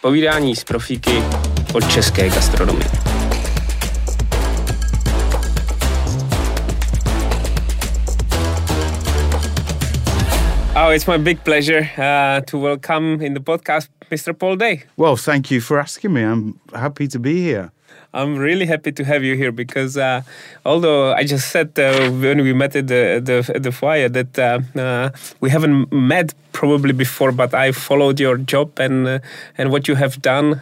Povídání z profíky o české gastronomii. Oh, it's my big pleasure uh, to welcome in the podcast Mr. Paul Day. Well, thank you for asking me. I'm happy to be here. I'm really happy to have you here because uh, although I just said uh, when we met at the the, the that uh, uh we haven't met probably before, but I followed your job and uh, and what you have done.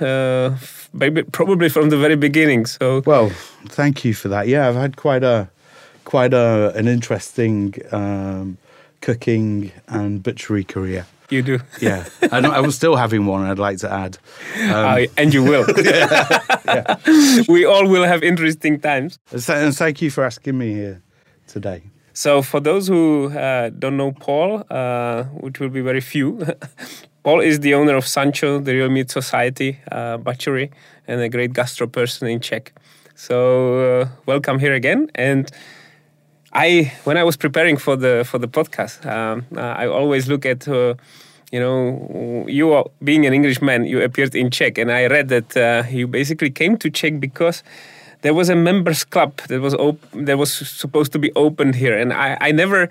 Maybe, uh, probably from the very beginning. So well, thank you for that. Yeah, I've had quite a quite a an interesting um, cooking and butchery career. You do. Yeah, I, I was still having one. I'd like to add, um, uh, and you will. yeah, yeah. We all will have interesting times. And thank you for asking me here today. So, for those who uh, don't know Paul, uh, which will be very few, Paul is the owner of Sansho, the Real Meat Society uh, butchery, and a great gastro person in Czech. So, uh, welcome here again. And I when I was preparing for the for the podcast, um, uh, I always look at. Uh, you know, you are, being an Englishman, you appeared in Czech, and I read that uh, you basically came to Czech because there was a members club that was op- that was supposed to be opened here, and I, I never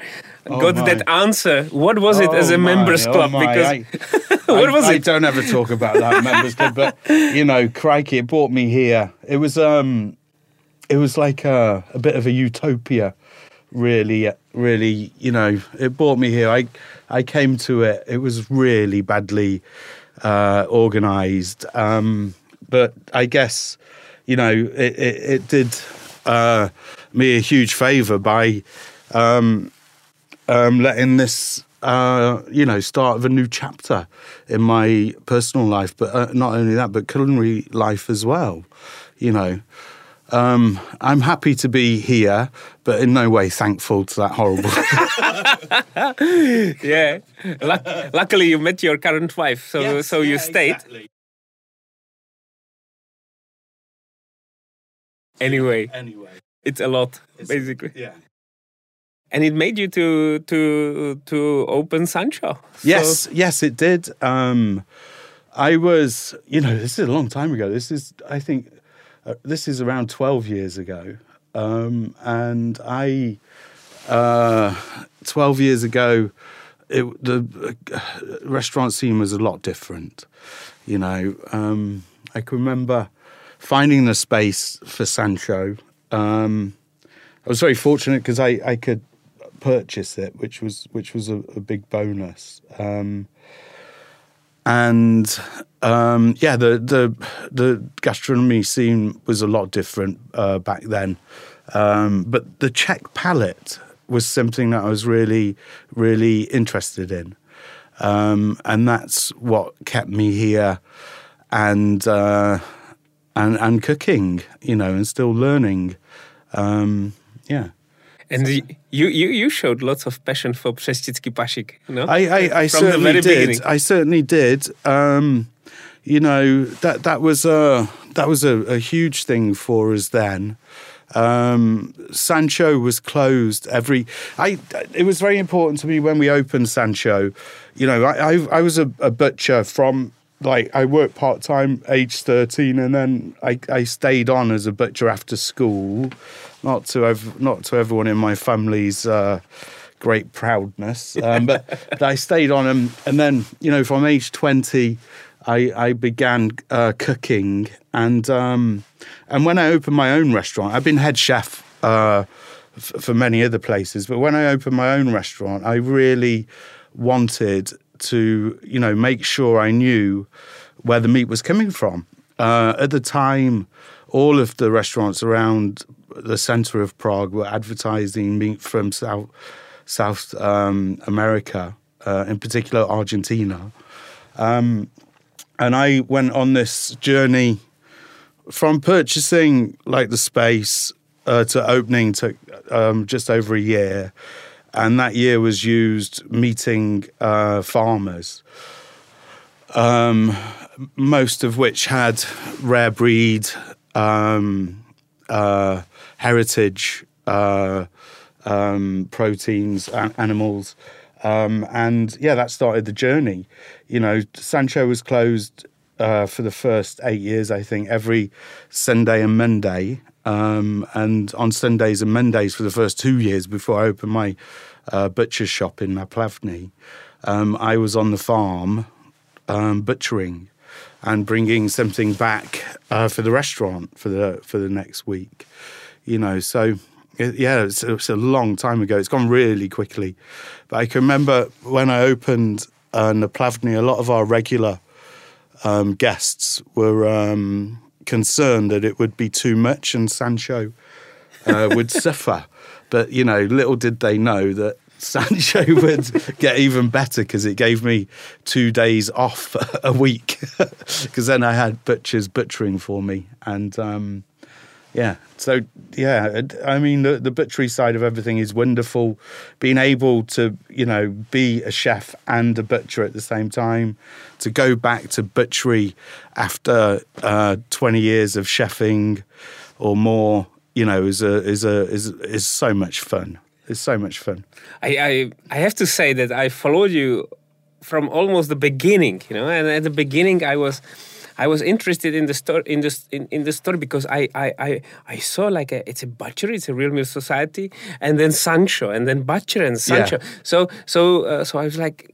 oh got my. that answer. What was it as a oh my, members oh club? Oh because I, what I, was it? I don't ever talk about that members club, but you know, crikey, it brought me here. It was um, it was like a, a bit of a utopia really, really, you know, it brought me here. I, I came to it. It was really badly uh, organised, um, but I guess, you know, it, it, it did uh, me a huge favour by um, um, letting this, uh, you know, start of a new chapter in my personal life. But uh, not only that, but culinary life as well. You know. Um, I'm happy to be here, but in no way thankful to that horrible. yeah. L- luckily, you met your current wife, so yes, so you yeah, stayed. Exactly. Anyway, anyway, it's a lot, it's, basically. Yeah. And it made you to to to open Sansho. Yes, yes, it did. Um, I was, you know, this is a long time ago. This is, I think, uh, this is around 12 years ago. Um, and I, uh, 12 years ago, it, the uh, restaurant scene was a lot different. You know, um, I can remember finding the space for Sansho. Um, I was very fortunate because I, I could purchase it, which was which was a, a big bonus. Um, and um, yeah, the the the gastronomy scene was a lot different uh, back then, um, but the Czech palate was something that I was really really interested in, um, and that's what kept me here, and uh, and and cooking, you know, and still learning, um, yeah. And so, you, you you showed lots of passion for Přeštický pašik, no? I, I, I certainly did. Beginning. I certainly did. Um, you know that that was a that was a, a huge thing for us then. Um, Sansho was closed every. I. It was very important to me when we opened Sansho. You know, I I, I was a, a butcher from like I worked part time, age thirteen, and then I, I stayed on as a butcher after school. Not to ev- not to everyone in my family's uh, great proudness, um, but, but I stayed on, and, and then you know from age twenty, I I began uh, cooking, and um, and when I opened my own restaurant, I've been head chef. Uh, for many other places, but when I opened my own restaurant, I really wanted to you know make sure I knew where the meat was coming from. Uh, at the time, all of the restaurants around the center of Prague were advertising meat from South South um, America, uh, in particular Argentina. Um, and I went on this journey from purchasing like the space uh, to opening took um, just over a year and that year was used meeting uh, farmers, um, most of which had rare breed, um, uh, heritage uh, um, proteins, animals. Um, and yeah, that started the journey. You know, Sansho was closed uh, for the first eight years, I think, every Sunday and Monday. Um, and on Sundays and Mondays for the first two years before I opened my uh, butcher's shop in Náplavní, um, I was on the farm um, butchering and bringing something back uh, for the restaurant for the for the next week. You know, so yeah, it's, it's, a long time ago. It's gone really quickly, but I can remember when I opened uh, Náplavní, a lot of our regular um, guests were um, concerned that it would be too much and Sansho uh, would suffer. But you know, little did they know that Sansho would get even better because it gave me two days off a week because then I had butchers butchering for me and. Um, yeah. So yeah, I mean the, the butchery side of everything is wonderful. Being able to you know be a chef and a butcher at the same time, to go back to butchery after uh, twenty years of chefing or more, you know, is a is a is is so much fun. It's so much fun. I, I I have to say that I followed you from almost the beginning, you know, and at the beginning I was I was interested in the story in the in, in the story because I, I I I saw like a, it's a butcher, it's a real meat society, and then Sansho, and then butcher and Sansho. Yeah. So so uh, so I was like,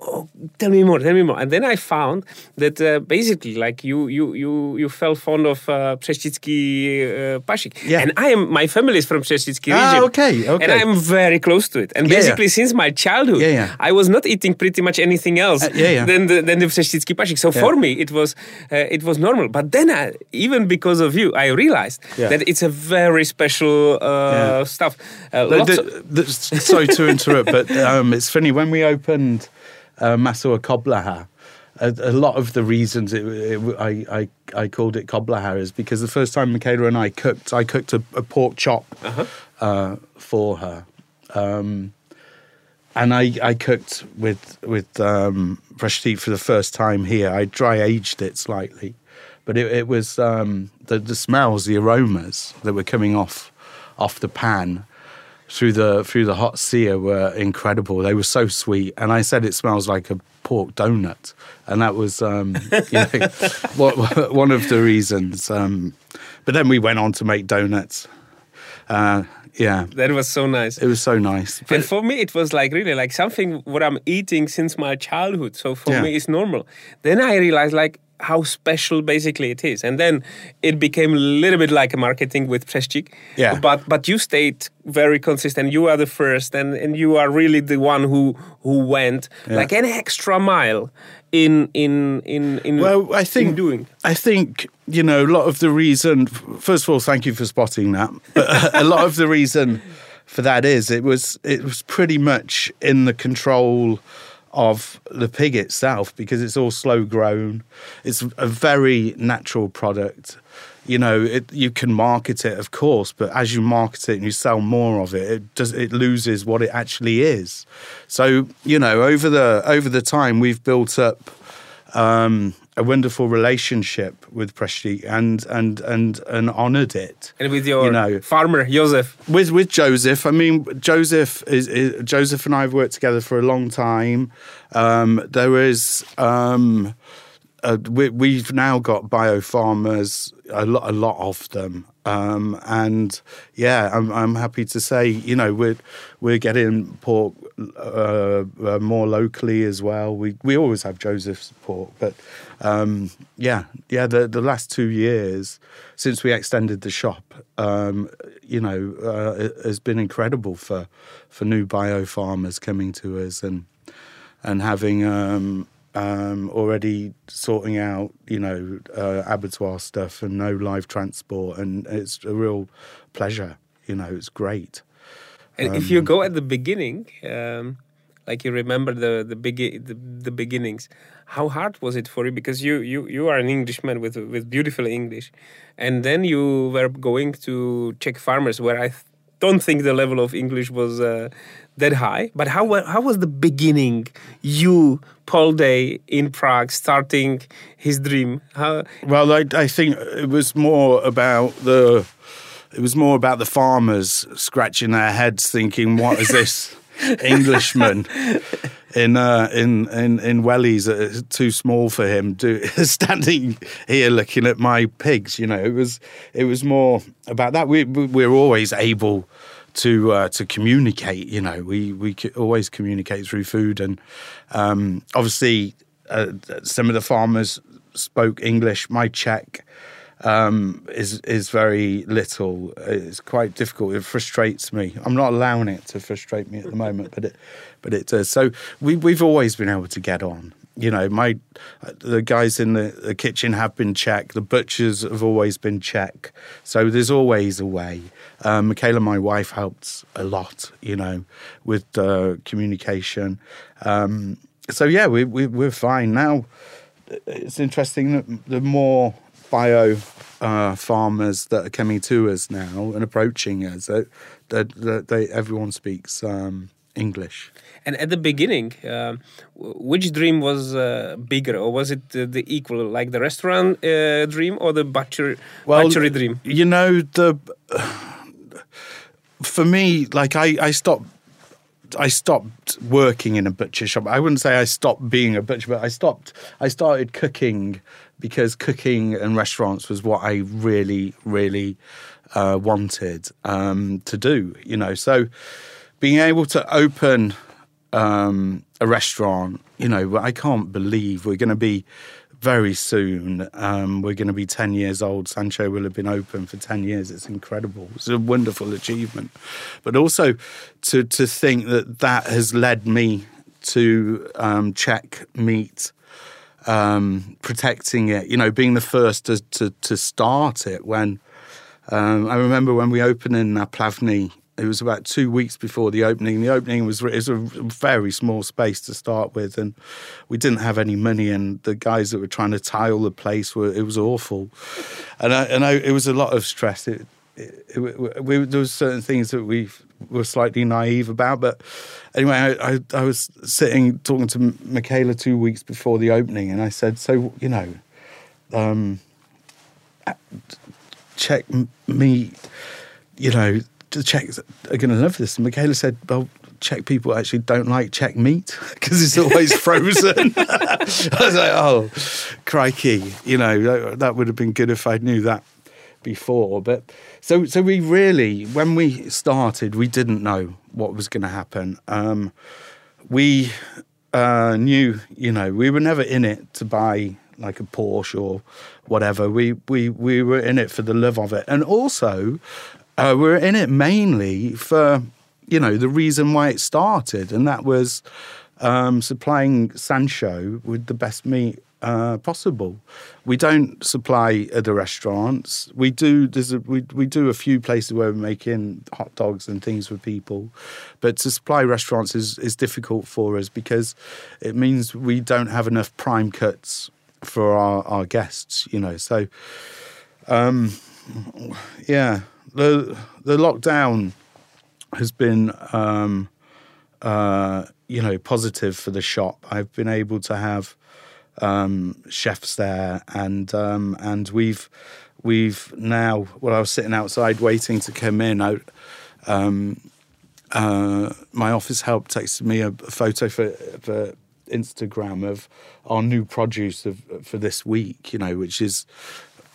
oh, tell me more, tell me more. And then I found that uh, basically, like you you you you fell fond of uh, Přeštický uh, Pasik, yeah. and I am my family is from Přeštický ah, region. okay, okay, and I'm very close to it. And yeah, basically, yeah. since my childhood, yeah, yeah. I was not eating pretty much anything else uh, yeah, yeah. than the than the Přeštický Pasik. So for me, it was uh, it was normal. But then, I, even because of you, I realized that it's a very special uh, stuff. Uh, the, the, the, sorry to interrupt, but um, it's funny when we opened uh, Maso a Kobliha. A, a, lot of the reasons it, it, I, I, I called it Koblaha is because the first time Michaela and I cooked, I cooked a, a pork chop uh-huh. uh, for her. Um, and I, I cooked with with um, fresh tea for the first time here. I dry aged it slightly, but it, it was um, the the smells, the aromas that were coming off off the pan through the through the hot sear were incredible. They were so sweet, and I said it smells like a pork donut, and that was um, you know, one of the reasons. Um, but then we went on to make donuts. Uh, yeah. That was so nice. It was so nice. But and for me, it was like really like something what I'm eating since my childhood. So for yeah. me, it's normal. Then I realized like how special basically it is. And then it became a little bit like a marketing with Przeszczyk. Yeah. But but you stayed very consistent. You are the first and, and you are really the one who who went yeah. like an extra mile in in in in well i think doing i think you know a lot of the reason first of all thank you for spotting that but a lot of the reason for that is it was it was pretty much in the control of the pig itself because it's all slow grown it's a very natural product you know, it, you can market it, of course, but as you market it and you sell more of it, it does it loses what it actually is. So you know, over the over the time, we've built up um, a wonderful relationship with Presti and and and and honoured it. And with your you know, farmer Joseph. With with Joseph, I mean Joseph is, is Joseph and I have worked together for a long time. Um, there is. Um, uh, we, have now got bio farmers, a lot, a lot of them, um, and yeah, I'm, I'm happy to say, you know, we're we're getting pork uh, uh, more locally as well. We we always have Joseph's pork, but um, yeah, yeah, the the last two years since we extended the shop, um, you know, uh, has been incredible for for new bio farmers coming to us and and having um, um, already sorting out, you know, uh, abattoir stuff and no live transport, and it's a real pleasure. You know, it's great. And um, if you go at the beginning, um, like you remember the the, big, the the beginnings, how hard was it for you? Because you you you are an Englishman with with beautiful English, and then you were going to Czech farmers, where I don't think the level of English was uh, that high. But how how was the beginning? You, Paul Day, in Prague, starting his dream. How? Well, I, I think it was more about the. It was more about the farmers scratching their heads, thinking, "What is this Englishman in uh, in in in wellies uh, too small for him. Do, standing here looking at my pigs, you know, it was it was more about that. We we're always able to uh, to communicate. You know, we we always communicate through food, and um, obviously uh, some of the farmers spoke English. My Czech um, is is very little. It's quite difficult. It frustrates me. I'm not allowing it to frustrate me at the moment, but it but it does. So we we've always been able to get on. You know, my the guys in the, the kitchen have been Czech. The butchers have always been Czech. So there's always a way. Um, Michaela, my wife, helped a lot. You know, with uh, communication. Um, so yeah, we, we we're fine now. It's interesting that the more bio uh, farmers that are coming to us now and approaching us. That, that, they, everyone speaks um, English. And at the beginning, uh, which dream was uh, bigger, or was it the equal, like the restaurant uh, dream or the butcher, well, butchery dream? You know, the for me, like I, I stopped I stopped working in a butcher shop. I wouldn't say I stopped being a butcher, but I stopped. I started cooking because cooking and restaurants was what I really, really uh, wanted um, to do. You know, so being able to open um, a restaurant, you know, I can't believe we're going to be very soon. Um, we're going to be 10 years old. Sansho will have been open for 10 years. It's incredible. It's a wonderful achievement. But also to, to think that that has led me to um, Czech meat um, protecting it, you know, being the first to, to, to start it when um, I remember when we opened in Plavny, it was about two weeks before the opening. The opening was, was a very small space to start with, and we didn't have any money. And the guys that were trying to tile the place were it was awful, and I, and I, it was a lot of stress. It, it, it, we, there was certain things that we were slightly naive about. But anyway, I, I, I, was sitting talking to Michaela two weeks before the opening, and I said, "So you know, um, Czech me, you know, the Czechs are going to love this." And Michaela said, "Well." Czech people actually don't like Czech meat because it's always frozen. I was like, oh, crikey. You know, that, that would have been good if I knew that before. But so so we really, when we started, we didn't know what was going to happen. Um, we uh, knew, you know, we were never in it to buy like a Porsche or whatever. We we we were in it for the love of it, and also uh, we we're in it mainly for you know the reason why it started, and that was um, supplying Sansho with the best meat uh, possible. We don't supply other restaurants. We do. There's a, we we do a few places where we're making hot dogs and things for people, but to supply restaurants is is difficult for us because it means we don't have enough prime cuts for our, our guests. You know, so um, yeah, the the lockdown has been. Um, uh, you know, positive for the shop. I've been able to have um, chefs there, and um, and we've we've now. Well, I was sitting outside waiting to come in. I, um, uh, my office help texted me a, photo for, for Instagram of our new produce of, for this week. You know, which is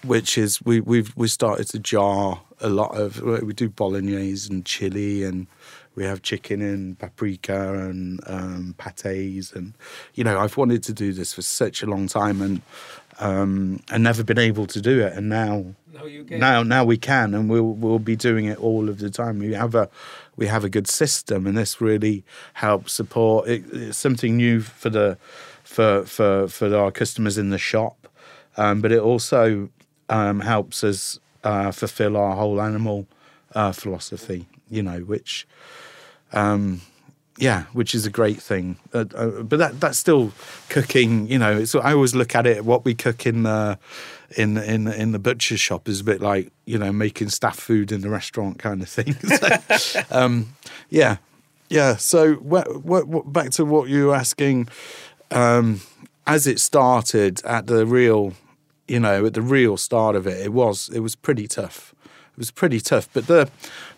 which is we we've we started to jar a lot of we do bolognese and chili and we have chicken and paprika and um, pates, and you know I've wanted to do this for such a long time and um, and never been able to do it, and now now now we can, and we'll we'll be doing it all of the time. We have a we have a good system, and this really helps support. It, it's something new for the for for for our customers in the shop, um, but it also um, helps us uh, fulfill our whole animal uh, philosophy. You know, which um, yeah, which is a great thing. Uh, uh, but that that's still cooking. You know, it's, I always look at it. What we cook in the in in in the butcher shop is a bit like you know making staff food in the restaurant kind of thing. so, um, yeah, yeah. So what, what, what, back to what you were asking. Um, as it started at the real, you know, at the real start of it, it was it was pretty tough it was pretty tough. But the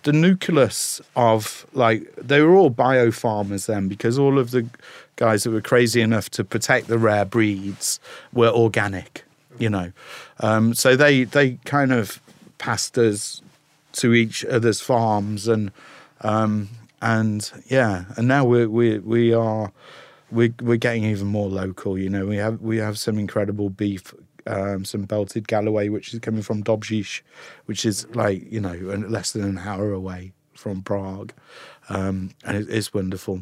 the nucleus of like they were all bio farmers then because all of the guys that were crazy enough to protect the rare breeds were organic, you know. Um, so they they kind of passed us to each other's farms and um, and yeah, and now we we we are we we're getting even more local. You know, we have we have some incredible beef um, some belted Galloway, which is coming from Dobříš, which is like you know less than an hour away from Prague, um, and it is wonderful.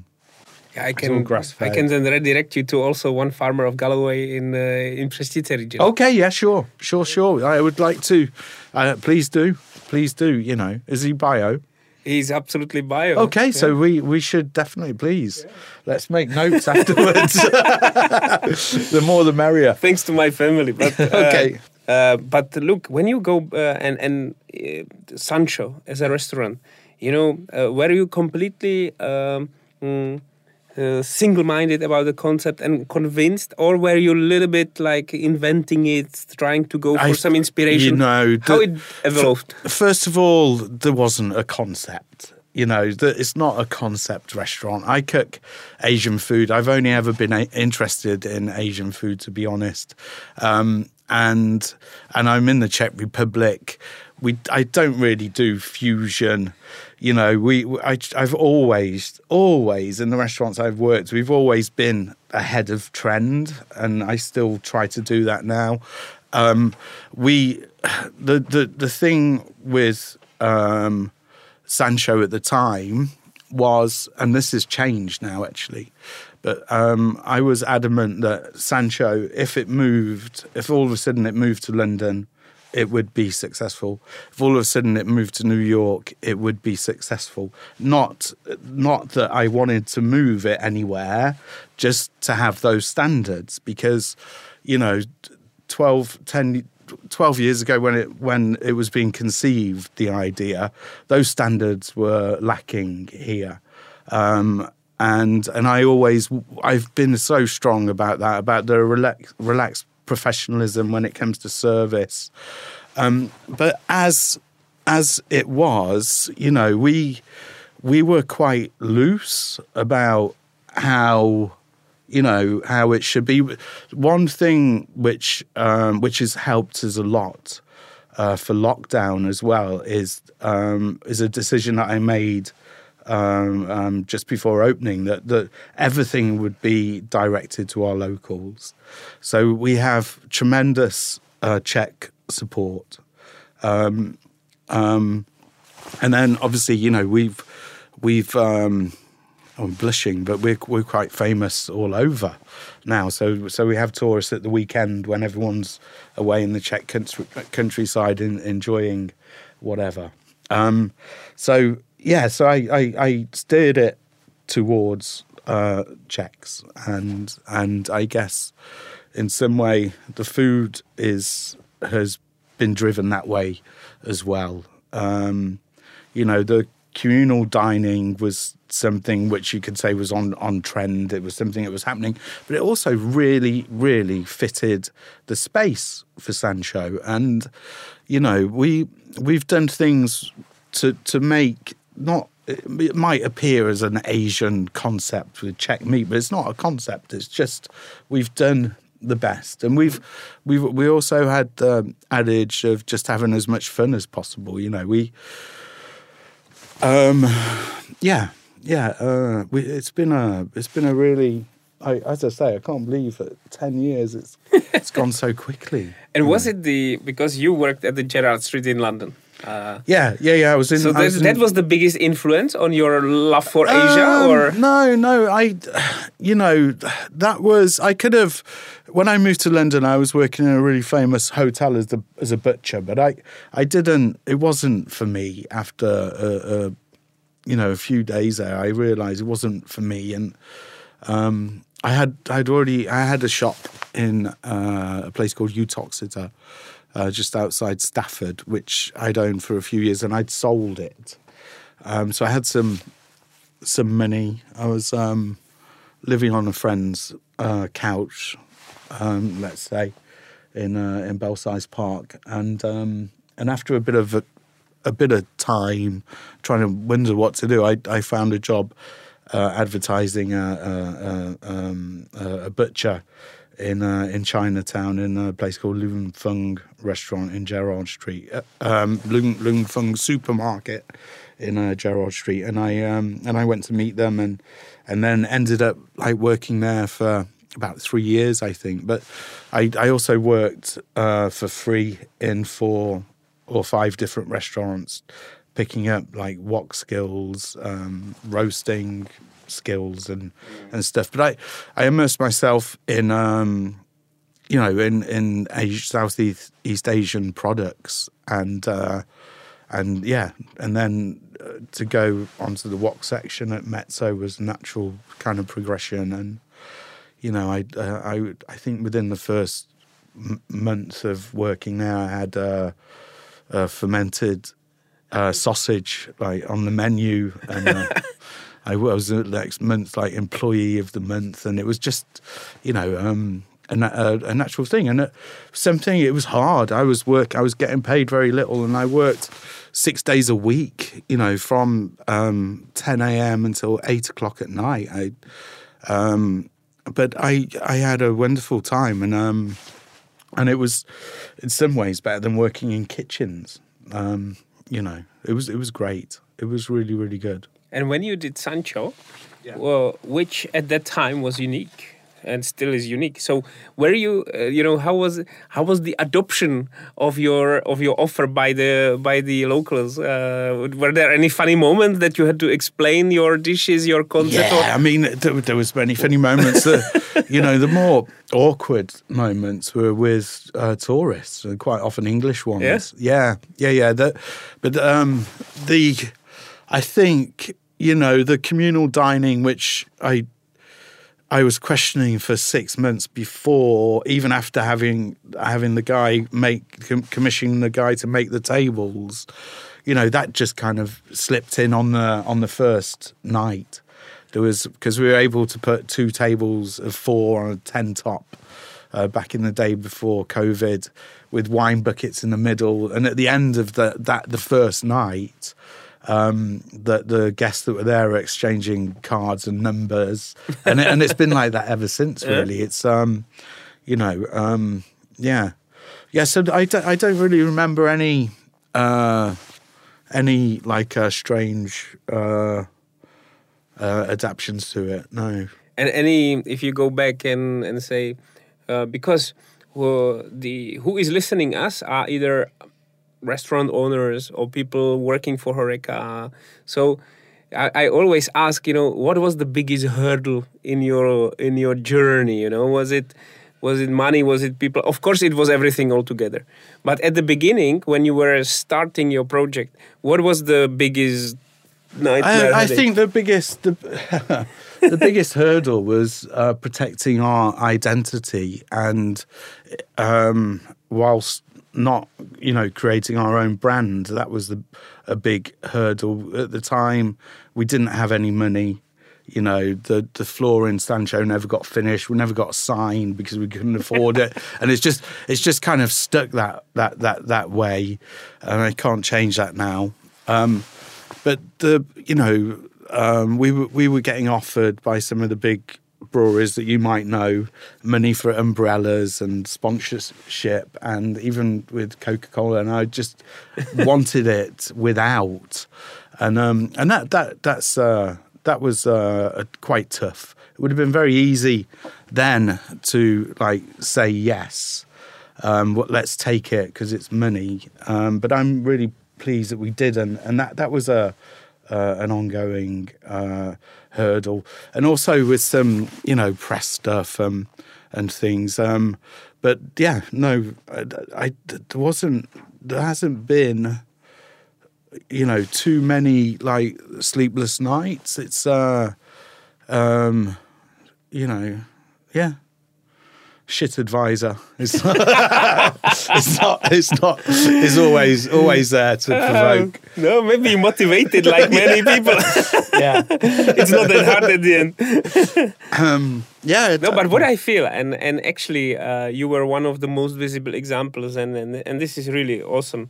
Yeah, I can I can then redirect you to also one farmer of Galloway in uh, in Přeštice region. Okay, yeah, sure, sure, sure. I would like to. Uh, please do, please do. You know, is he bio? He's absolutely bio. Okay, yeah. so we we should definitely please yeah. let's make notes afterwards. the more the merrier. Thanks to my family. But, uh, okay. Uh, but look, when you go uh, and and uh, Sansho as a restaurant, you know, uh, were you completely um, mm, uh, single-minded about the concept and convinced, or were you a little bit like inventing it, trying to go for I, some inspiration? You know, how it evolved. First of all, there wasn't a concept. You know, the, it's not a concept restaurant. I cook Asian food. I've only ever been a- interested in Asian food, to be honest. Um, and and I'm in the Czech Republic. We I don't really do fusion you know, we I, I've always, always in the restaurants I've worked, we've always been ahead of trend, and I still try to do that now. Um, we, the the the thing with um, Sansho at the time was, and this has changed now actually, but um, I was adamant that Sansho, if it moved, if all of a sudden it moved to London it would be successful. If all of a sudden it moved to New York, it would be successful. Not not that I wanted to move it anywhere, just to have those standards because, you know, 12, 10, 12 years ago when it when it was being conceived, the idea, those standards were lacking here. Um, and and I always I've been so strong about that about the relax, relaxed professionalism when it comes to service. Um, but as as it was, you know, we we were quite loose about how you know how it should be. One thing which um, which has helped us a lot uh, for lockdown as well is um, is a decision that I made um, um, just before opening that, that everything would be directed to our locals. So we have tremendous uh, Czech support. Um, um and then obviously, you know, we've, we've, um, I'm blushing, but we're, we're quite famous all over now. So, so we have tourists at the weekend when everyone's away in the Czech country, countryside in, enjoying whatever. Um, so yeah, so I, I, I steered it towards uh, Czechs, and and I guess in some way the food is has been driven that way as well. Um, you know, the communal dining was something which you could say was on on trend. It was something that was happening, but it also really, really fitted the space for Sansho. And you know, we we've done things to to make not it might appear as an Asian concept with Czech meat, but it's not a concept. It's just we've done the best, and we've we've we also had the adage of just having as much fun as possible. You know, we, um, yeah, yeah. Uh, we, it's been a it's been a really. I, as I say, I can't believe that ten years it's it's gone so quickly. And was it the because you worked at the Gerrard Street in London? Uh, yeah, yeah, yeah. I was in. So was in, that was the biggest influence on your love for um, Asia, or no, no. I, you know, that was I could have. When I moved to London, I was working in a really famous hotel as the as a butcher, but I I didn't. It wasn't for me. After a, a you know a few days there, I realised it wasn't for me, and um, I had I'd already I had a shop in uh, a place called Uttoxeter uh, just outside Stafford, which I'd owned for a few years, and I'd sold it. Um, so I had some some money. I was um, living on a friend's uh, couch, um, let's say, in uh, in Belsize Park, and um, and after a bit of a bit of time trying to wonder what to do, I, I found a job uh, advertising a, a, a, um, a butcher in uh, in Chinatown in a place called Loon Fung Restaurant in Gerrard Street, uh, um, Lung, Loon Fung Supermarket in uh, Gerrard Street, and I um, and I went to meet them and and then ended up like working there for about three years, I think. But I I also worked uh, for free in four or five different restaurants, picking up like wok skills, um, roasting, skills and and stuff. But I I immersed myself in um, you know in in Asia, Southeast East Asian products and uh, and yeah, and then uh, to go onto the wok section at Mezzo was natural kind of progression and. You know, I uh, I I think within the first m- month of working there, I had uh, fermented uh, sausage like on the menu, and uh, I was the next month like employee of the month, and it was just, you know, um, a, a, natural thing. And at something, it was hard. I was work. I was getting paid very little, and I worked six days a week. You know, from um, 10 a.m. until eight o'clock at night. I, um, but I I had a wonderful time, and um, and it was in some ways better than working in kitchens. Um, you know, it was it was great. It was really really good. And when you did Sansho, yeah. well, which at that time was unique and still is unique. So, where you, uh, you know, how was how was the adoption of your of your offer by the by the locals? Uh, were there any funny moments that you had to explain your dishes, your concept? Yeah, or? I mean, there, there, was many funny moments. That, you know, the more awkward moments were with uh, tourists, quite often English ones. Yeah, yeah, yeah. yeah that, but um, the, I think you know, the communal dining, which I I was questioning for six months before, even after having having the guy make commissioning the guy to make the tables, you know, that just kind of slipped in on the on the first night. There was because we were able to put two tables of four on a ten top uh, back in the day before COVID, with wine buckets in the middle, and at the end of the that the first night um, that the guests that were there are exchanging cards and numbers, and it, and it's been like that ever since. Really, yeah. it's um, you know, um, yeah, yeah. So I don't, I don't really remember any uh, any like uh, strange uh, uh, adaptations to it. No. And any, if you go back and and say, uh, because well, the who is listening us are either restaurant owners or people working for Horeca. So I, I, always ask, you know, what was the biggest hurdle in your in your journey? You know, was it was it money? Was it people? Of course, it was everything all together. But at the beginning, when you were starting your project, what was the biggest nightmare? I, I think the biggest the, the biggest hurdle was uh, protecting our identity and um, whilst not you know creating our own brand. That was the, a big hurdle. At the time we didn't have any money. You know the the floor in Sansho never got finished. We never got signed because we couldn't afford it. And it's just it's just kind of stuck that that that that way. And I can't change that now. Um, but the you know um, we were we were getting offered by some of the big breweries that you might know money for umbrellas and sponsorship and even with coca-cola and i just wanted it without. And um and that that that's uh that was uh quite tough. It would have been very easy then to like say yes um well, let's take it because it's money. Um but i'm really pleased that we did and and that that was a uh, an ongoing uh, hurdle, and also with some you know press stuff um, and things. Um, but yeah, no, I, I, wasn't, there hasn't been, you know, too many like sleepless nights. It's, uh, um, you know, yeah shit advisor. It's not, it's not. It's not. It's always always there to uh, provoke. Uh, no, maybe motivated like many people. yeah, it's not that hard at the end. Um, yeah. No, but what I feel, and and actually, uh, you were one of the most visible examples, and and and this is really awesome.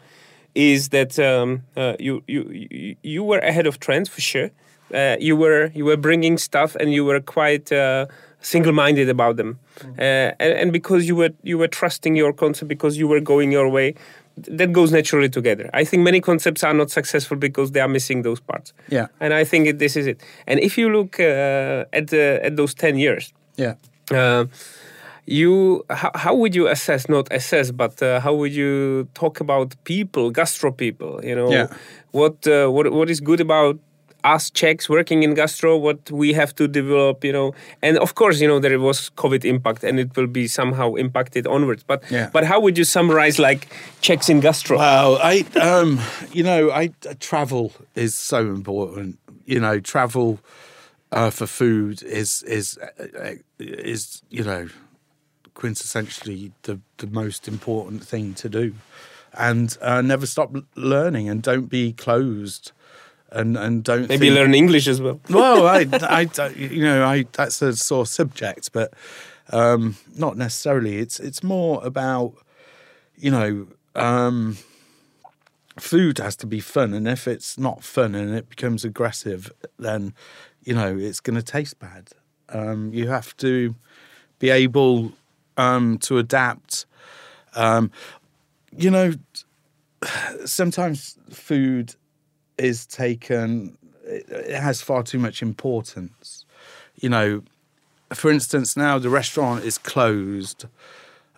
is that um, uh, you, you you were ahead of trends for sure. Uh, you were you were bringing stuff and you were quite uh, single-minded about them, mm. uh, and, and, because you were you were trusting your concept because you were going your way. That goes naturally together. I think many concepts are not successful because they are missing those parts. Yeah, and I think it, this is it. And if you look uh, at at those ten years, yeah you how, how would you assess not assess but uh, how would you talk about people gastro people you know yeah. what uh, what what is good about us Czechs working in gastro, what we have to develop, you know, and of course, you know, there was COVID impact, and it will be somehow impacted onwards. But yeah. but how would you summarize like Czechs in gastro? Well, I um, you know, I travel is so important. You know, travel uh, for food is is uh, is you know quintessentially the, the most important thing to do. And uh, never stop learning and don't be closed. And, and don't maybe think, learn English as well. well, I, I, you know, I that's a sore subject, but um, not necessarily. It's it's more about you know um, food has to be fun, and if it's not fun and it becomes aggressive, then you know it's going to taste bad. Um, you have to be able um, to adapt. Um, you know, sometimes food is taken, it has far too much importance. You know, for instance, now the restaurant is closed.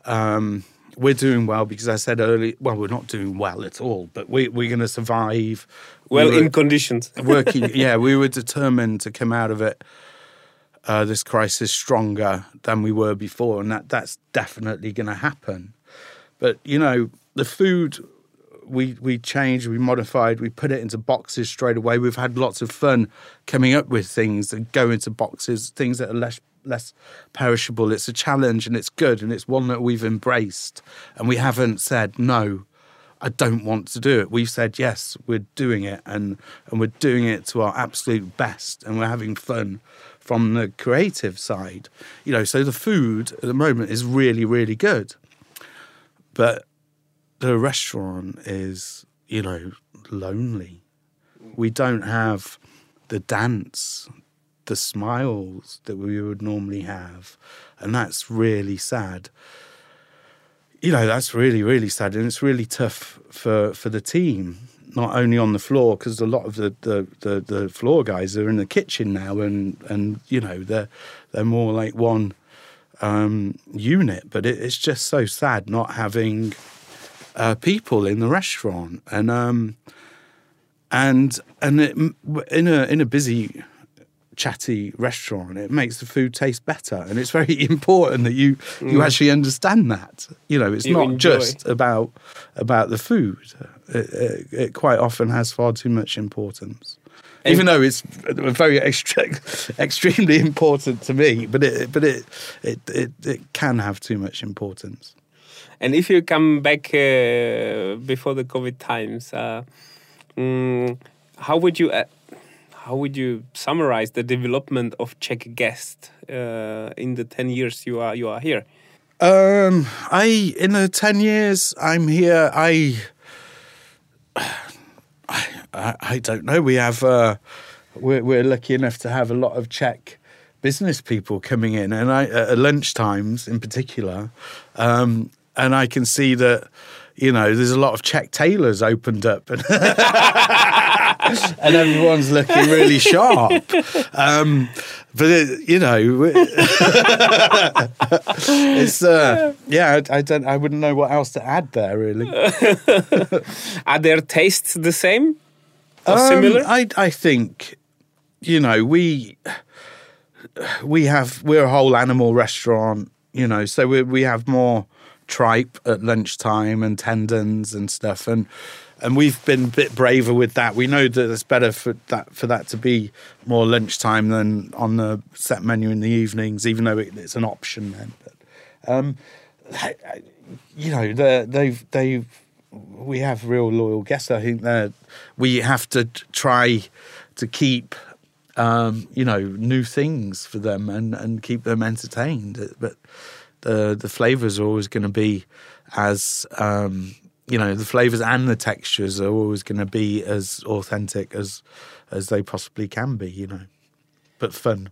Um, we're doing well because I said earlier, well, we're not doing well at all, but we, we're going to survive. Well, we in conditions. working, yeah, we were determined to come out of it uh, this crisis stronger than we were before, and that that's definitely going to happen. But you know, the food we we changed, we modified, we put it into boxes straight away. We've had lots of fun coming up with things that go into boxes, things that are less less perishable. It's a challenge and it's good and it's one that we've embraced and we haven't said no. I don't want to do it. We've said yes, we're doing it and and we're doing it to our absolute best and we're having fun from the creative side. You know, so the food at the moment is really, really good. But the restaurant is, you know, lonely. We don't have the dance, the smiles that we would normally have. And that's really sad. You know, that's really, really sad. And it's really tough for, for the team not only on the floor because a lot of the, the, the, the, floor guys are in the kitchen now and, and you know they're they're more like one um, unit but it, it's just so sad not having uh, people in the restaurant and um, and and it, in a in a busy chatty restaurant it makes the food taste better and it's very important that you you mm. actually understand that you know it's you not enjoy. just about about the food it, it, it, quite often has far too much importance. And Even though it's very extra, extremely important to me, but it but it, it it it can have too much importance. And if you come back uh, before the COVID times, uh, mm, how would you uh, how would you summarize the development of Czech Guest in the ten years you are you are here? Um, I in the ten years I'm here, I I, I, don't know. We have uh, we're, we're lucky enough to have a lot of Czech business people coming in, and I at lunch times in particular, um, and I can see that you know there's a lot of Czech tailors opened up, and, and everyone's looking really sharp. Um, but it, you know, it's uh, yeah. I, I, don't. I wouldn't know what else to add there. Really, are their tastes the same or um, similar? I I think you know we we have we're a whole animal restaurant. You know, so we we have more tripe at lunchtime and tendons and stuff and and we've been a bit braver with that. We know that it's better for that for that to be more lunchtime than on the set menu in the evenings, even though it, it's an option then. But um, you know, they've they've we have real loyal guests. I think that we have to try to keep um, you know new things for them and and keep them entertained. But the the flavors are always going to be as um, you know the flavors and the textures are always going to be as authentic as as they possibly can be. You know, but fun.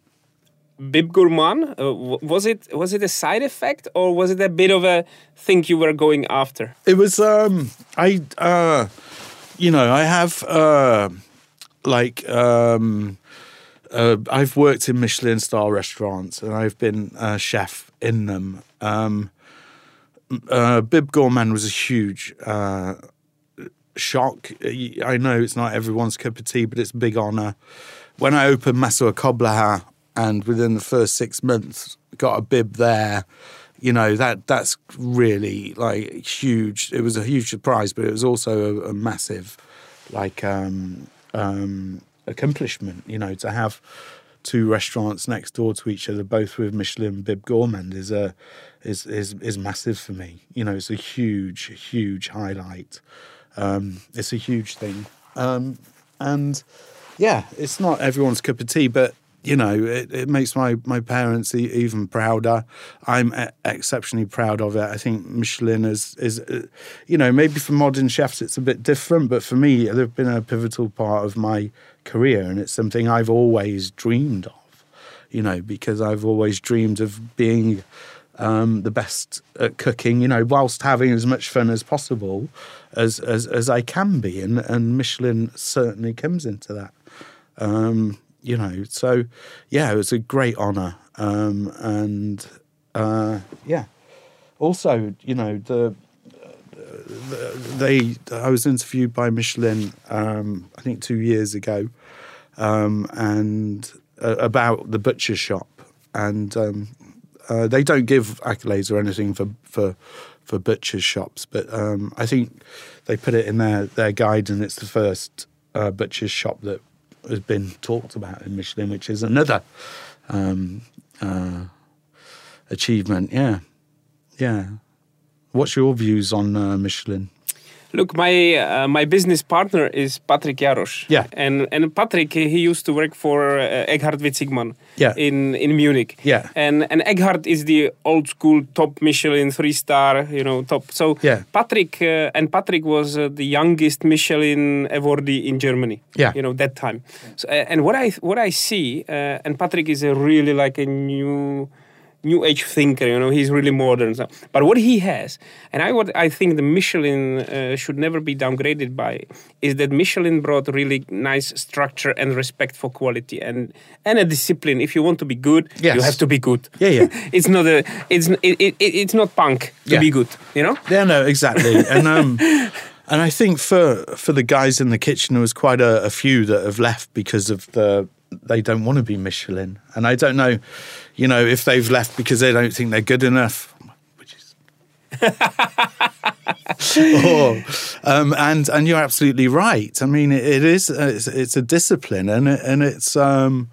Bib Gourmand, uh, was it was it a side effect or was it a bit of a thing you were going after? It was. Um, I, uh, you know, I have uh, like um, uh, I've worked in Michelin star restaurants and I've been a chef in them. Um, uh, Bib Gourmand was a huge uh, shock. I know it's not everyone's cup of tea, but it's a big honour. When I opened Maso Kobliha and within the first six months got a bib there, you know that that's really like huge. It was a huge surprise, but it was also a, a massive like um, um, accomplishment. You know to have two restaurants next door to each other, both with Michelin Bib Gourmand, is a is is is massive for me. You know, it's a huge, huge highlight. Um, it's a huge thing, um, and yeah, it's not everyone's cup of tea, but you know, it, it makes my my parents even prouder. I'm exceptionally proud of it. I think Michelin is is, uh, you know, maybe for modern chefs it's a bit different, but for me, they've been a pivotal part of my career, and it's something I've always dreamed of. You know, because I've always dreamed of being um, the best at cooking, you know, whilst having as much fun as possible as as, as I can be, and and Michelin certainly comes into that. Um, you know, so yeah, it was a great honour, um, and uh, yeah, also you know the, the, they I was interviewed by Michelin um, I think two years ago, um, and uh, about the butcher shop, and um, uh, they don't give accolades or anything for for for butchers shops, but um, I think they put it in their their guide, and it's the first uh, butcher's shop that has been talked about in Michelin, which is another um, uh, achievement. Yeah, yeah. What's your views on uh, Michelin? Look, my uh, my business partner is Patrick Jarosz. Yeah. And and Patrick he used to work for uh, Eckart Witzigmann. Yeah. In in Munich. Yeah. And and Eckart is the old school top Michelin three star, you know, top. So yeah. Patrick uh, and Patrick was uh, the youngest Michelin awardee in Germany. Yeah. You know that time. So uh, and what I what I see, uh, and Patrick is a really like a new new age thinker. You know, he's really modern. So. But what he has, and I what I think the Michelin uh, should never be downgraded by, is that Michelin brought really nice structure and respect for quality and and a discipline. If you want to be good, yes. you have to be good. Yeah, yeah. it's not a it's it, it, it's not punk to yeah. be good. You know. Yeah, no, exactly, and um. And I think for for the guys in the kitchen, there was quite a, a few that have left because of the they don't want to be Michelin. And I don't know, you know, if they've left because they don't think they're good enough, which is. um, and and you're absolutely right. I mean, it, it is it's, it's, a discipline, and it, and it's um,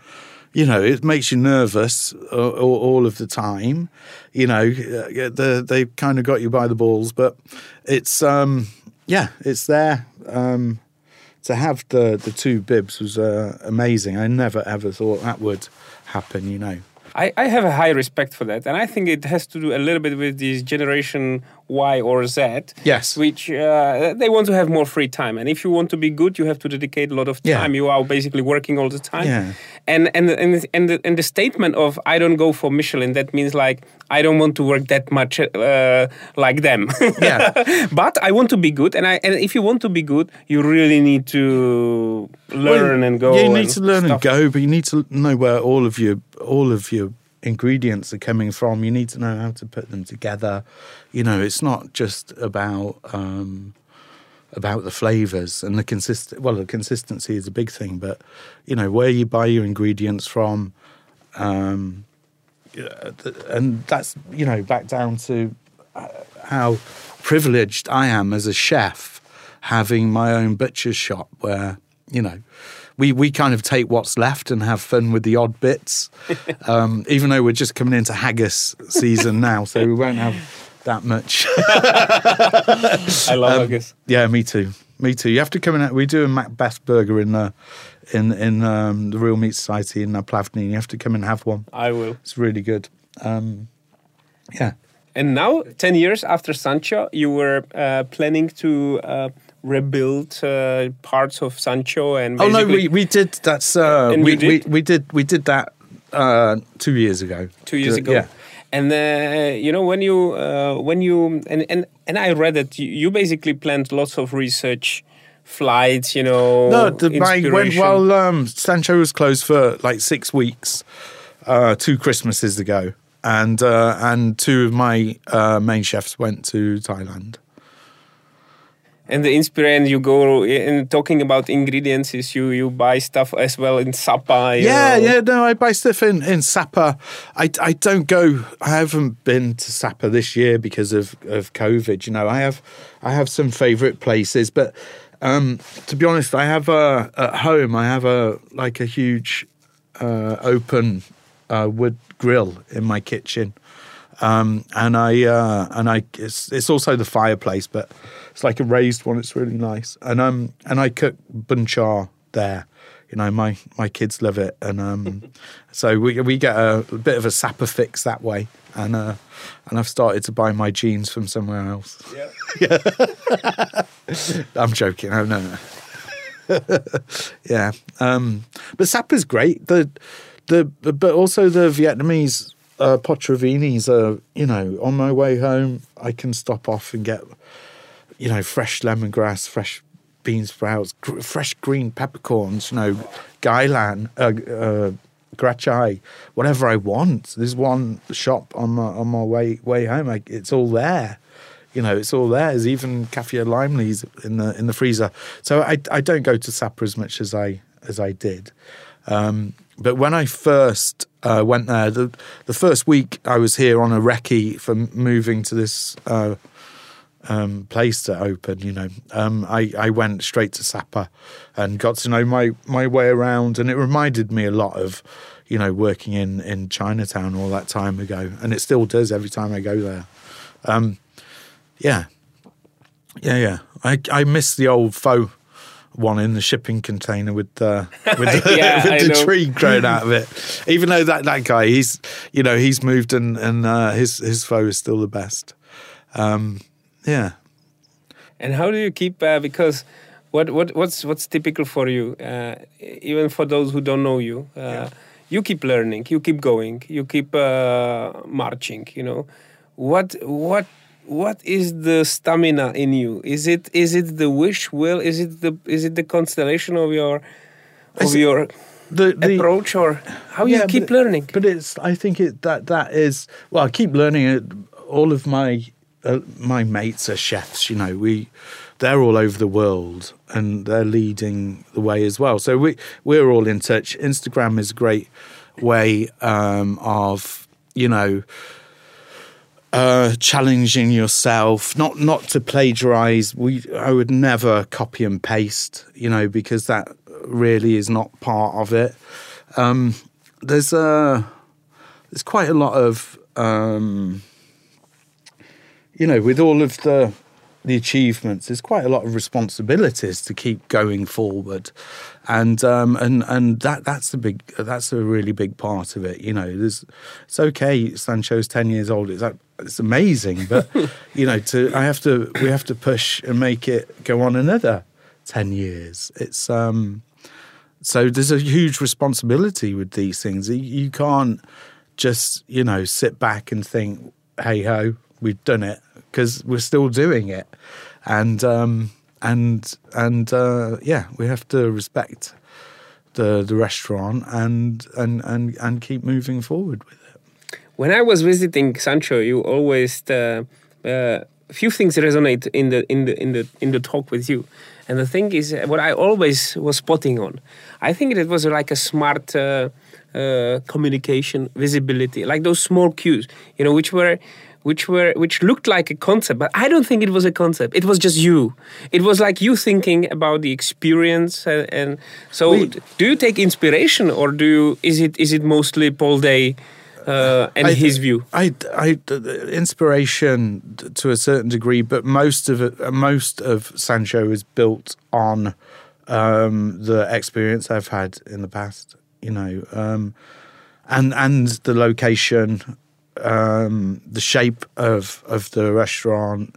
you know it makes you nervous all, all of the time. You know, the, they kind of got you by the balls, but it's um, yeah, it's there. Um, to have the the two bibs was uh, amazing. I never ever thought that would happen. You know. I, I have a high respect for that, and I think it has to do a little bit with this generation Y or Z. Yes. Which uh, they want to have more free time, and if you want to be good, you have to dedicate a lot of time. Yeah. You are basically working all the time. Yeah. And and and and the, and the statement of I don't go for Michelin that means like I don't want to work that much uh, like them. Yeah. but I want to be good, and I and if you want to be good, you really need to learn well, and go. Yeah, you need to learn stuff. and go, but you need to know where all of your all of your ingredients are coming from. You need to know how to put them together. You know, it's not just about um, about the flavors and the consist. Well, the consistency is a big thing, but you know where you buy your ingredients from, um, and that's you know back down to uh, how privileged I am as a chef having my own butcher's shop where you know we we kind of take what's left and have fun with the odd bits. Um, even though we're just coming into haggis season now, so we won't have that much. I love um, haggis. Yeah, me too. Me too. You have to come in. We do a Macbeth burger in the in in um, the Real Meat Society in uh, Plavny. You have to come and have one. I will. It's really good. Um, yeah. And now, ten years after Sansho, you were uh, planning to uh, rebuild uh, parts of Sansho and. Oh no, we, we did. That's uh, we, did? we we did we did that uh, two years ago. Two years ago. Yeah. And uh, you know when you uh, when you and, and and I read that you, you basically planned lots of research flights, you know. No, the, my, when, well, um, Sansho was closed for like six weeks, uh, two Christmases ago, and uh, and two of my uh, main chefs went to Thailand and the inspiration you go in talking about ingredients is you you buy stuff as well in Sapa. yeah, know. yeah. No, I buy stuff in in Sapa. I I don't go. I haven't been to Sapa this year because of of COVID. You know, I have I have some favorite places, but um, to be honest, I have a at home. I have a like a huge uh, open uh, wood grill in my kitchen. Um, and I uh, and I it's, it's also the fireplace, but it's like a raised one. It's really nice. And um and I cook bun cha there. You know, my my kids love it, and um, so we we get a, a, bit of a Sapa fix that way. And uh, and I've started to buy my jeans from somewhere else. Yeah, yeah. I'm joking. Oh no, no. yeah, um, but Sapa's great. The the but also the Vietnamese uh, are you know on my way home I can stop off and get you know, fresh lemongrass, fresh bean sprouts, gr- fresh green peppercorns, you know, gailan, uh, uh, krachai, whatever I want. There's one shop on my on my way way home. I, it's all there. You know, it's all there. There's even kaffir lime leaves in the in the freezer. So I I don't go to Sapa as much as I as I did. Um, but when I first uh, went there, the the first week I was here on a recce for moving to this uh, um, place to open. You know, um, I I went straight to Sapa and got to know my my way around, and it reminded me a lot of you know working in in Chinatown all that time ago, and it still does every time I go there. Um, yeah, yeah, yeah. I I miss the old pho one in the shipping container with the with the, yeah, with the tree growing out of it. Even though that, that guy, he's you know he's moved and and uh, his his pho is still the best. Um, yeah. And how do you keep uh, because what what what's what's typical for you uh, even for those who don't know you uh, yeah. you keep learning you keep going you keep uh, marching you know what what what is the stamina in you is it is it the wish will is it the is it the constellation of your of your the, the, approach or how yeah, you keep but, learning but it's i think it that that is well i keep learning it all of my uh, my mates are chefs. You know, we they're all over the world and they're leading the way as well. So we we're all in touch. Instagram is a great way um, of you know. Uh, challenging yourself, not not to plagiarize. We I would never copy and paste, you know, because that really is not part of it. Um, there's a there's quite a lot of um, you know, with all of the the achievements, there's quite a lot of responsibilities to keep going forward, and um, and and that that's the big that's a really big part of it. You know, there's it's okay. Sansho's ten years old. It's it's amazing, but you know, to I have to we have to push and make it go on another ten years. It's um, so there's a huge responsibility with these things. You can't just you know sit back and think, hey ho, we've done it because we're still doing it, and um, and and uh, yeah, we have to respect the the restaurant and and and and keep moving forward with it. When I was visiting Sansho, you always uh, uh, a few things resonate in the in the in the in the talk with you, and the thing is what I always was spotting on. I think it was like a smart. Uh, uh, communication, visibility, like those small cues, you know, which were which were which looked like a concept but i don't think it was a concept it was just you it was like you thinking about the experience and, and so Wait. do you take inspiration or do you is it is it mostly paul day uh, and I, his view I, I inspiration to a certain degree but most of it most of sansho is built on um, the experience i've had in the past you know um, and and the location um, the shape of of the restaurant,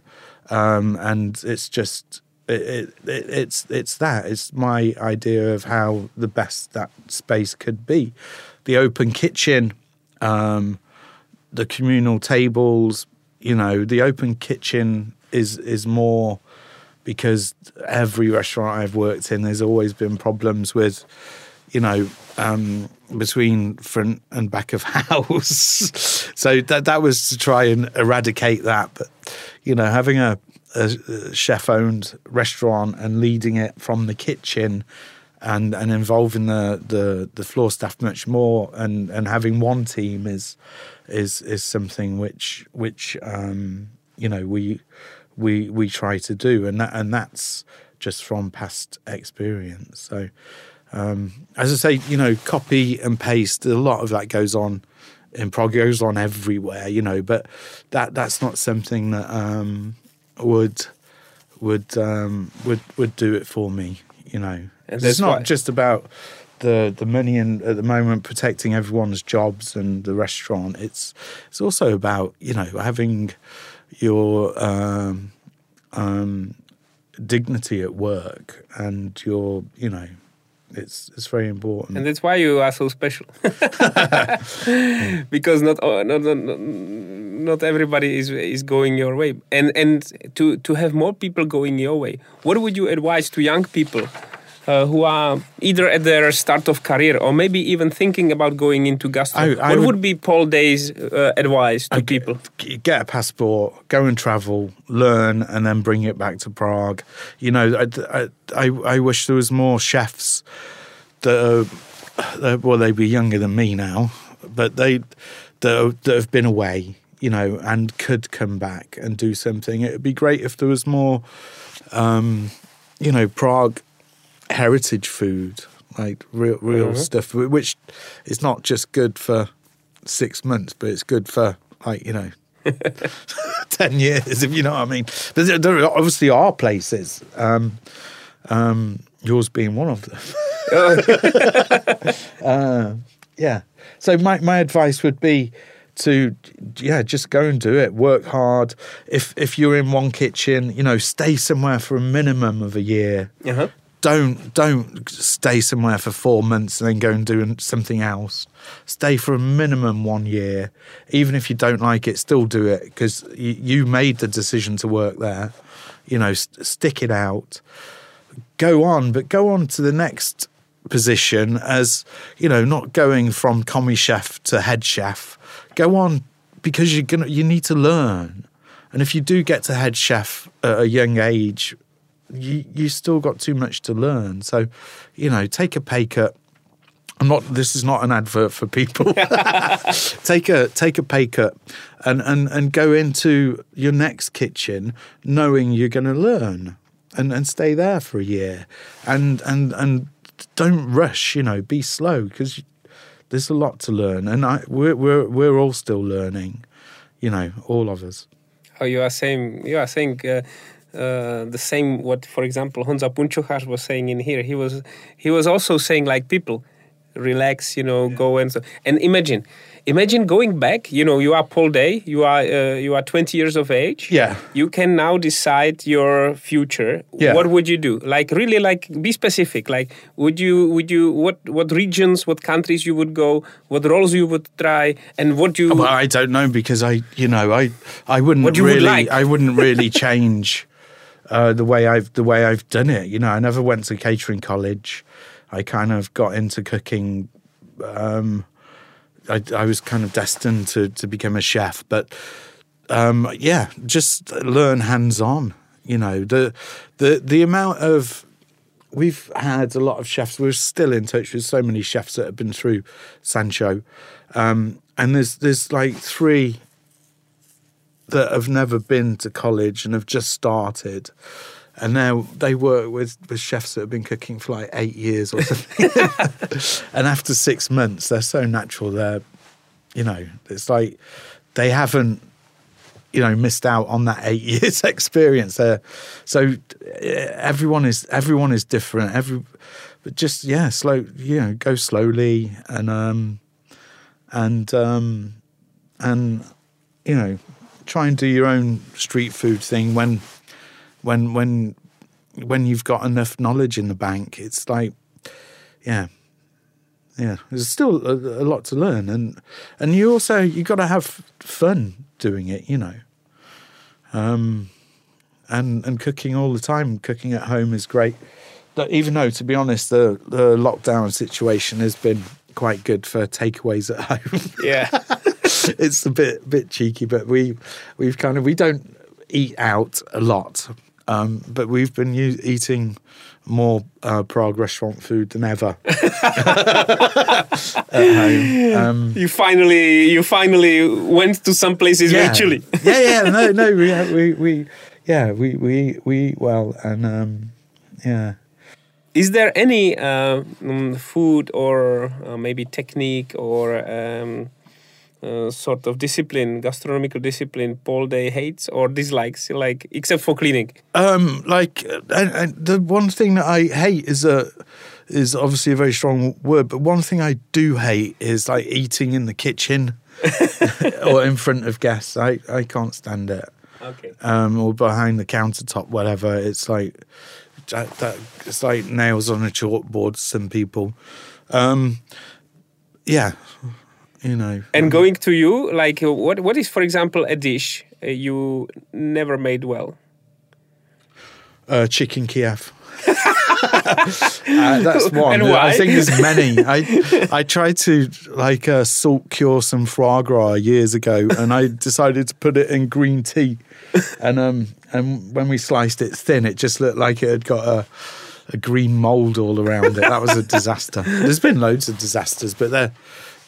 um, and it's just it, it, it's it's that it's my idea of how the best that space could be, the open kitchen, um, the communal tables. You know, the open kitchen is is more because every restaurant I've worked in, there's always been problems with, you know, um, between front and back of house. so that that was to try and eradicate that. But you know, having a, a chef owned restaurant and leading it from the kitchen and and involving the, the the floor staff much more and and having one team is is is something which which um, you know we we we try to do and that and that's just from past experience so um, as I say, you know, copy and paste. A lot of that goes on in prog, goes on everywhere, you know. But that that's not something that um, would would um, would would do it for me, you know. It's not why. just about the the money and at the moment protecting everyone's jobs and the restaurant. It's it's also about you know having your um, um, dignity at work and your you know it's it's very important, and that's why you are so special. because not, not not not everybody is is going your way, and and to to have more people going your way. What would you advise to young people uh, who are either at their start of career or maybe even thinking about going into gastro. I, I what would, would, be Paul Day's uh, advice to I, people? Get a passport, go and travel, learn, and then bring it back to Prague. You know, I, I, I wish there was more chefs that are, well, they'd be younger than me now, but they that, that have been away, you know, and could come back and do something. It would be great if there was more, um, you know, Prague heritage food, like real real mm-hmm. stuff, which is not just good for six months, but it's good for like you know. 10 years, if you know what I mean. There, there obviously are places, um, um, yours being one of them. uh, yeah. So my, my advice would be to yeah just go and do it work hard if if you're in one kitchen you know stay somewhere for a minimum of a year uh-huh don't don't stay somewhere for four months and then go and do something else. Stay for a minimum one year, even if you don't like it. Still do it because you, you, made the decision to work there. You know, st- stick it out. Go on, but go on to the next position as you know, not going from commis chef to head chef. Go on because you're gonna you need to learn. And if you do get to head chef at a young age, you you still got too much to learn. So, you know, take a pay cut. I'm not. This is not an advert for people. take a take a pay cut, and and and go into your next kitchen knowing you're going to learn, and and stay there for a year, and and and don't rush. You know, be slow because there's a lot to learn, and I we're we're we're all still learning. You know, all of us. Oh, you are saying you are saying. Uh, uh, the same what for example Honza Punčochář was saying in here he was he was also saying like people relax you know yeah. go and so and imagine imagine going back you know you are paul day you are uh, you are 20 years of age yeah you can now decide your future yeah. what would you do like really like be specific like would you would you what what regions what countries you would go what roles you would try and what you well, i don't know because i you know i i wouldn't really would like. i wouldn't really change uh, the way I've the way I've done it. You know, I never went to catering college. I kind of got into cooking. Um, I, I, was kind of destined to to become a chef, but um, yeah, just learn hands on. You know, the the the amount of we've had a lot of chefs. We're still in touch with so many chefs that have been through Sansho, um, and there's there's like three that have never been to college and have just started. And now they work with, with chefs that have been cooking for like eight years or something. and after six months, they're so natural. They're, you know, it's like they haven't, you know, missed out on that eight years experience. There, so everyone is everyone is different. Every, but just yeah, slow. You know, go slowly and um, and um, and you know, try and do your own street food thing when when when when you've got enough knowledge in the bank. It's like, yeah, yeah. There's still a, a lot to learn, and and you also you've got to have fun doing it. You know. Um, and and cooking all the time. Cooking at home is great. But even though, to be honest, the the lockdown situation has been quite good for takeaways at home. Yeah, it's a bit bit cheeky, but we we've kind of we don't eat out a lot, um, but we've been u- eating more uh, Prague restaurant food than ever at home. Um, you finally you finally went to some places yeah. virtually. yeah, yeah, no, no, we we we yeah we we we eat well and um, yeah. Is there any uh, food or uh, maybe technique or um, uh, sort of discipline, gastronomical discipline, Paul Day hates or dislikes, like except for cleaning? Um, like, and, and the one thing that I hate is a is obviously a very strong word, but one thing I do hate is like eating in the kitchen or in front of guests. I I can't stand it. Okay. Um, or behind the countertop, whatever. It's like that, that it's like nails on a chalkboard. Some people, um, yeah, you know. And going to you, like, what what is, for example, a dish uh, you never made well? Uh, chicken Kiev. uh, that's one. And why? I think there's many. I I tried to like uh, salt cure some foie gras years ago, and I decided to put it in green tea, and um and when we sliced it thin, it just looked like it had got a a green mold all around it. That was a disaster. There's been loads of disasters, but they're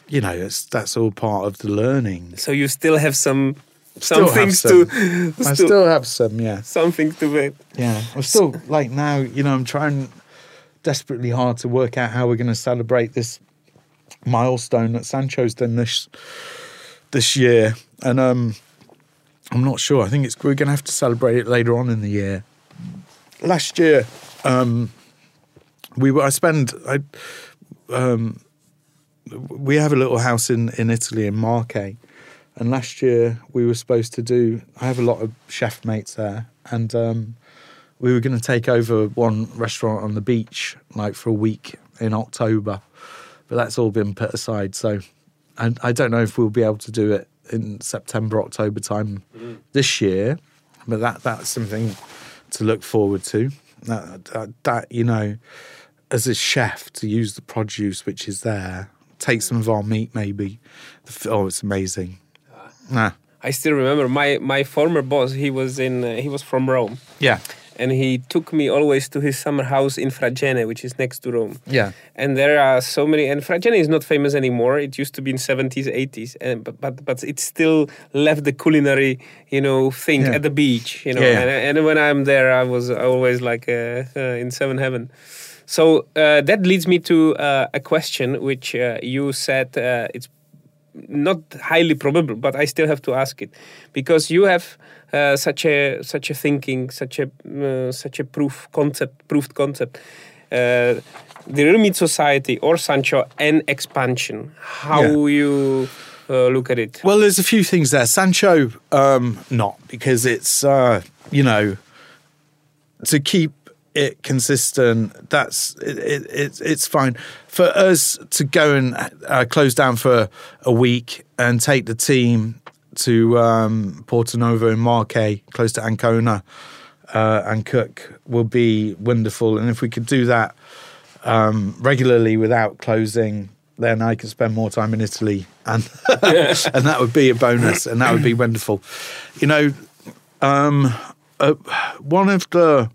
you know it's that's all part of the learning. So you still have some some have things some. to I still have some, yeah. Something to make. Yeah, I'm still like now. You know, I'm trying desperately hard to work out how we're going to celebrate this milestone that Sansho's done this this year, and um, I'm not sure. I think it's we're going to have to celebrate it later on in the year. Last year, um, we were. I spend. I um, we have a little house in in Italy in Marche, and last year we were supposed to do. I have a lot of chef mates there, and um, we were going to take over one restaurant on the beach, like for a week in October, but that's all been put aside. So, I, I don't know if we'll be able to do it in September, October time this year, but that that's something to look forward to. That, that, that you know, as a chef, to use the produce which is there, take some of our meat maybe. Oh, it's amazing. Nah. I still remember my my former boss. He was in uh, he was from Rome, Yeah. and he took me always to his summer house in Fregene, which is next to Rome. Yeah. And there are so many. And Fregene is not famous anymore. It used to be in seventies, eighties, and but but but it still left the culinary, you know, thing Yeah. at the beach. You know, Yeah, yeah. And, and when I'm there, I was always like uh, uh, in seven heaven. So uh, that leads me to uh, a question which uh, you said uh, it's not highly probable, but I still have to ask it because you have uh, such a such a thinking, such a uh, such a proof concept, proved concept. Uh, the Real Meat Society or Sansho and expansion. How Yeah. you uh, look at it? Well, there's a few things there. Sancho, um, not because it's uh, you know to keep it consistent. That's it, it, it's it's fine for us to go and uh, close down for a week and take the team to um, Portonovo in Marche, close to Ancona, uh, and cook will be wonderful. And if we could do that um, regularly without closing, then I could spend more time in Italy, and and that would be a bonus, and that would be wonderful. You know, um, uh, one of the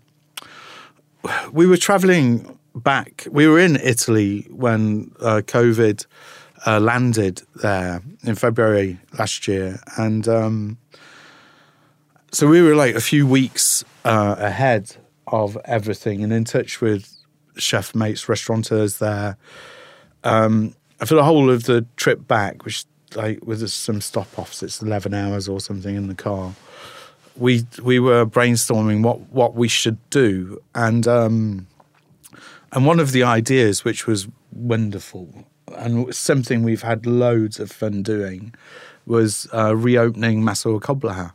we were traveling back. We were in Italy when uh, COVID uh, landed there in February last year, and um, so we were like a few weeks uh, ahead of everything, and in touch with chef mates, restaurateurs there. Um, for the whole of the trip back, which like with some stop offs, it's eleven hours or something in the car. We we were brainstorming what what we should do, and um, and one of the ideas, which was wonderful, and something we've had loads of fun doing was uh, reopening Maso a Kobliha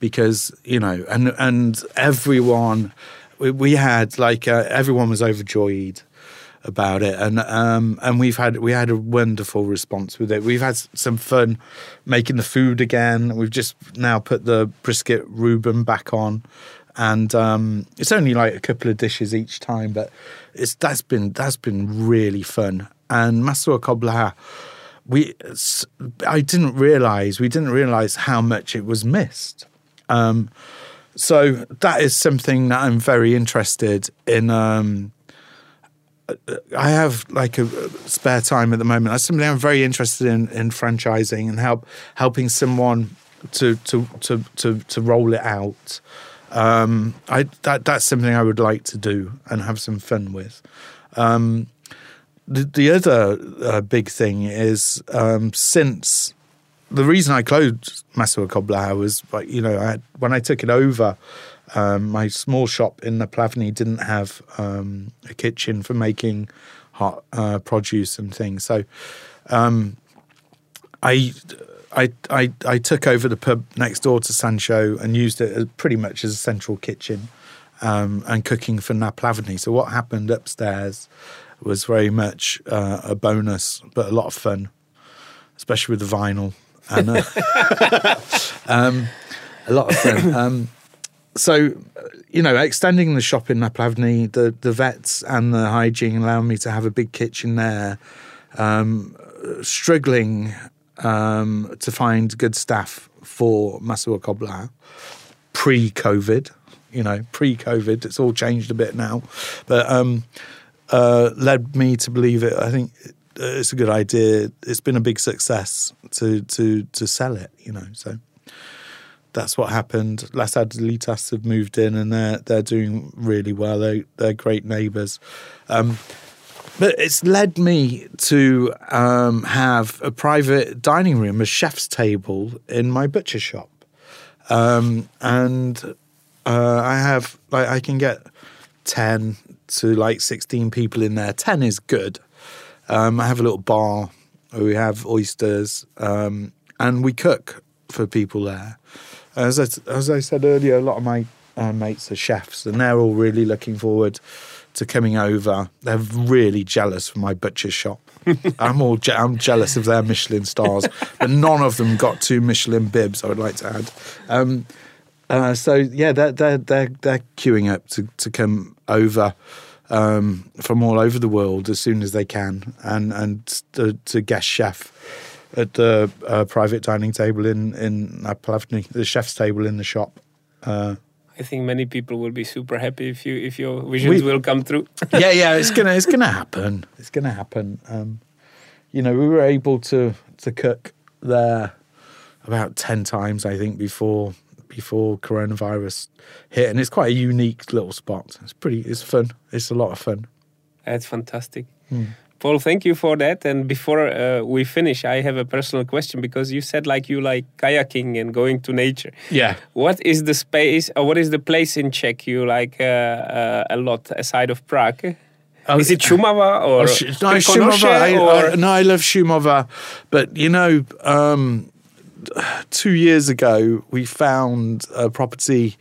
because you know, and and everyone we, we had like uh, everyone was overjoyed about it, and um, and we've had we had a wonderful response with it. We've had some fun making the food again. We've just now put the brisket Reuben back on, and um, it's only like a couple of dishes each time, but it's that's been that's been really fun. And Maso a Kobliha, we I didn't realize we didn't realize how much it was missed. Um, so that is something that I'm very interested in. Um, I have like a spare time at the moment. That's something I'm very interested in in franchising and help helping someone to to to to, to roll it out. Um, I that that's something I would like to do and have some fun with. Um, the, the other uh, big thing is um, since the reason I closed Maso a Kobliha was, like, you know, I when I took it over, um, my small shop in Náplavní didn't have um, a kitchen for making hot uh, produce and things. So um, I, I, I, I took over the pub next door to Sansho and used it pretty much as a central kitchen um, and cooking for Náplavní. So what happened upstairs was very much uh, a bonus, but a lot of fun, especially with the vinyl and uh, um, a lot of fun. So, you know, extending the shop in Náplavní, the the vets and the hygiene allow me to have a big kitchen there. Um, struggling um, to find good staff for Maso a Kobliha pre-COVID. You know, pre-COVID, it's all changed a bit now, but um, uh, led me to believe it. I think it's a good idea. It's been a big success to to to sell it. You know, so that's what happened. Las Adelitas have moved in and they're they're doing really well. They they're great neighbours. Um, but it's led me to um, have a private dining room, a chef's table in my butcher shop, um, and uh, I have like I can get ten to like sixteen people in there. Ten is good. Um, I have a little bar. We have oysters, um, and we cook for people there. As I, as I said earlier, a lot of my uh, mates are chefs, and they're all really looking forward to coming over. They're really jealous for my butcher shop. I'm all je- I'm jealous of their Michelin stars, but none of them got two Michelin bibs. I would like to add. Um, uh, so yeah, they're they're they're they're queuing up to to come over um, from all over the world as soon as they can, and and to, to guest chef at the uh, private dining table in in Plavny, the chef's table in the shop. Uh, I think many people will be super happy if you if your visions we, will come true. yeah, yeah, it's gonna it's gonna happen. It's gonna happen. Um, you know, we were able to to cook there about ten times, I think, before before coronavirus hit, and it's quite a unique little spot. It's pretty. It's fun. It's a lot of fun. That's fantastic. Hmm. Paul, thank you for that. And before uh, we finish, I have a personal question because you said like you like kayaking and going to nature. Yeah. What is the space or what is the place in Czech you like uh, uh, a lot aside of Prague? Oh, is it Šumava or oh, no, Šumava, I, or? I, no, I love Šumava, but you know, um, two years ago we found a property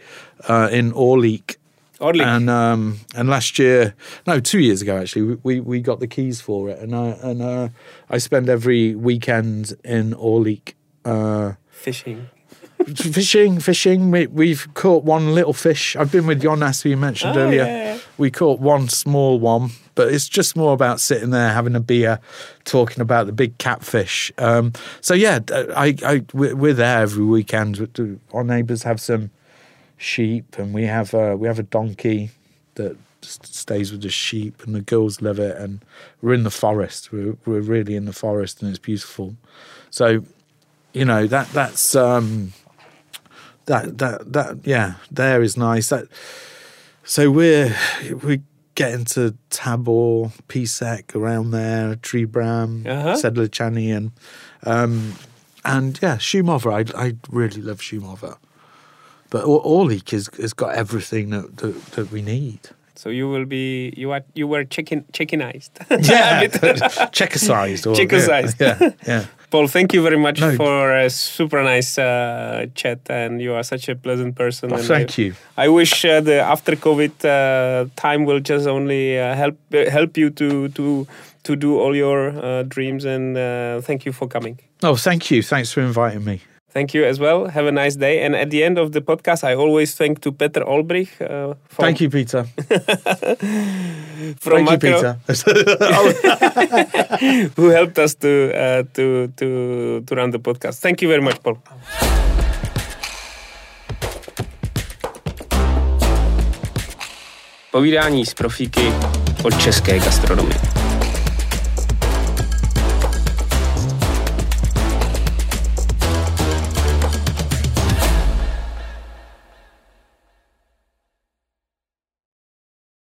uh, in Orlik Oddly. And um, and last year, no, two years ago actually, we, we got the keys for it, and I and uh, I spend every weekend in Orlik uh, fishing. fishing, fishing. We, we've caught one little fish. I've been with Jonas, who you mentioned oh, earlier. Yeah, yeah. We caught one small one, but it's just more about sitting there having a beer, talking about the big catfish. Um, so yeah, I, I, we're there every weekend. Our neighbours have some sheep, and we have a, we have a donkey that stays with the sheep, and the girls love it. And we're in the forest. We're we're really in the forest, and it's beautiful. So, you know that that's um, that that that yeah, there is nice. That so we're we getting to Tabor, Písek around there, Příbram, uh-huh. And um, and yeah, Šumava. I I really love Šumava. But Orlik has, has got everything that, that, that we need. So you will be you are you were chicken chickenized. yeah, checkerized. Checkerized. Yeah, yeah, yeah. Paul, thank you very much no. for a super nice uh, chat, and you are such a pleasant person. Oh, thank I, you. I wish uh, the after COVID uh, time will just only uh, help help you to to to do all your uh, dreams. And uh, thank you for coming. Oh, thank you. Thanks for inviting me. Thank you as well. Have a nice day. And at the end of the podcast, I always thank to Peter Olbrich. Uh, thank you, Peter. from thank Macro, you, Peter. who helped us to, uh, to, to, to run the podcast. Thank you very much, Paul. Povídání z profíky o české gastronomii.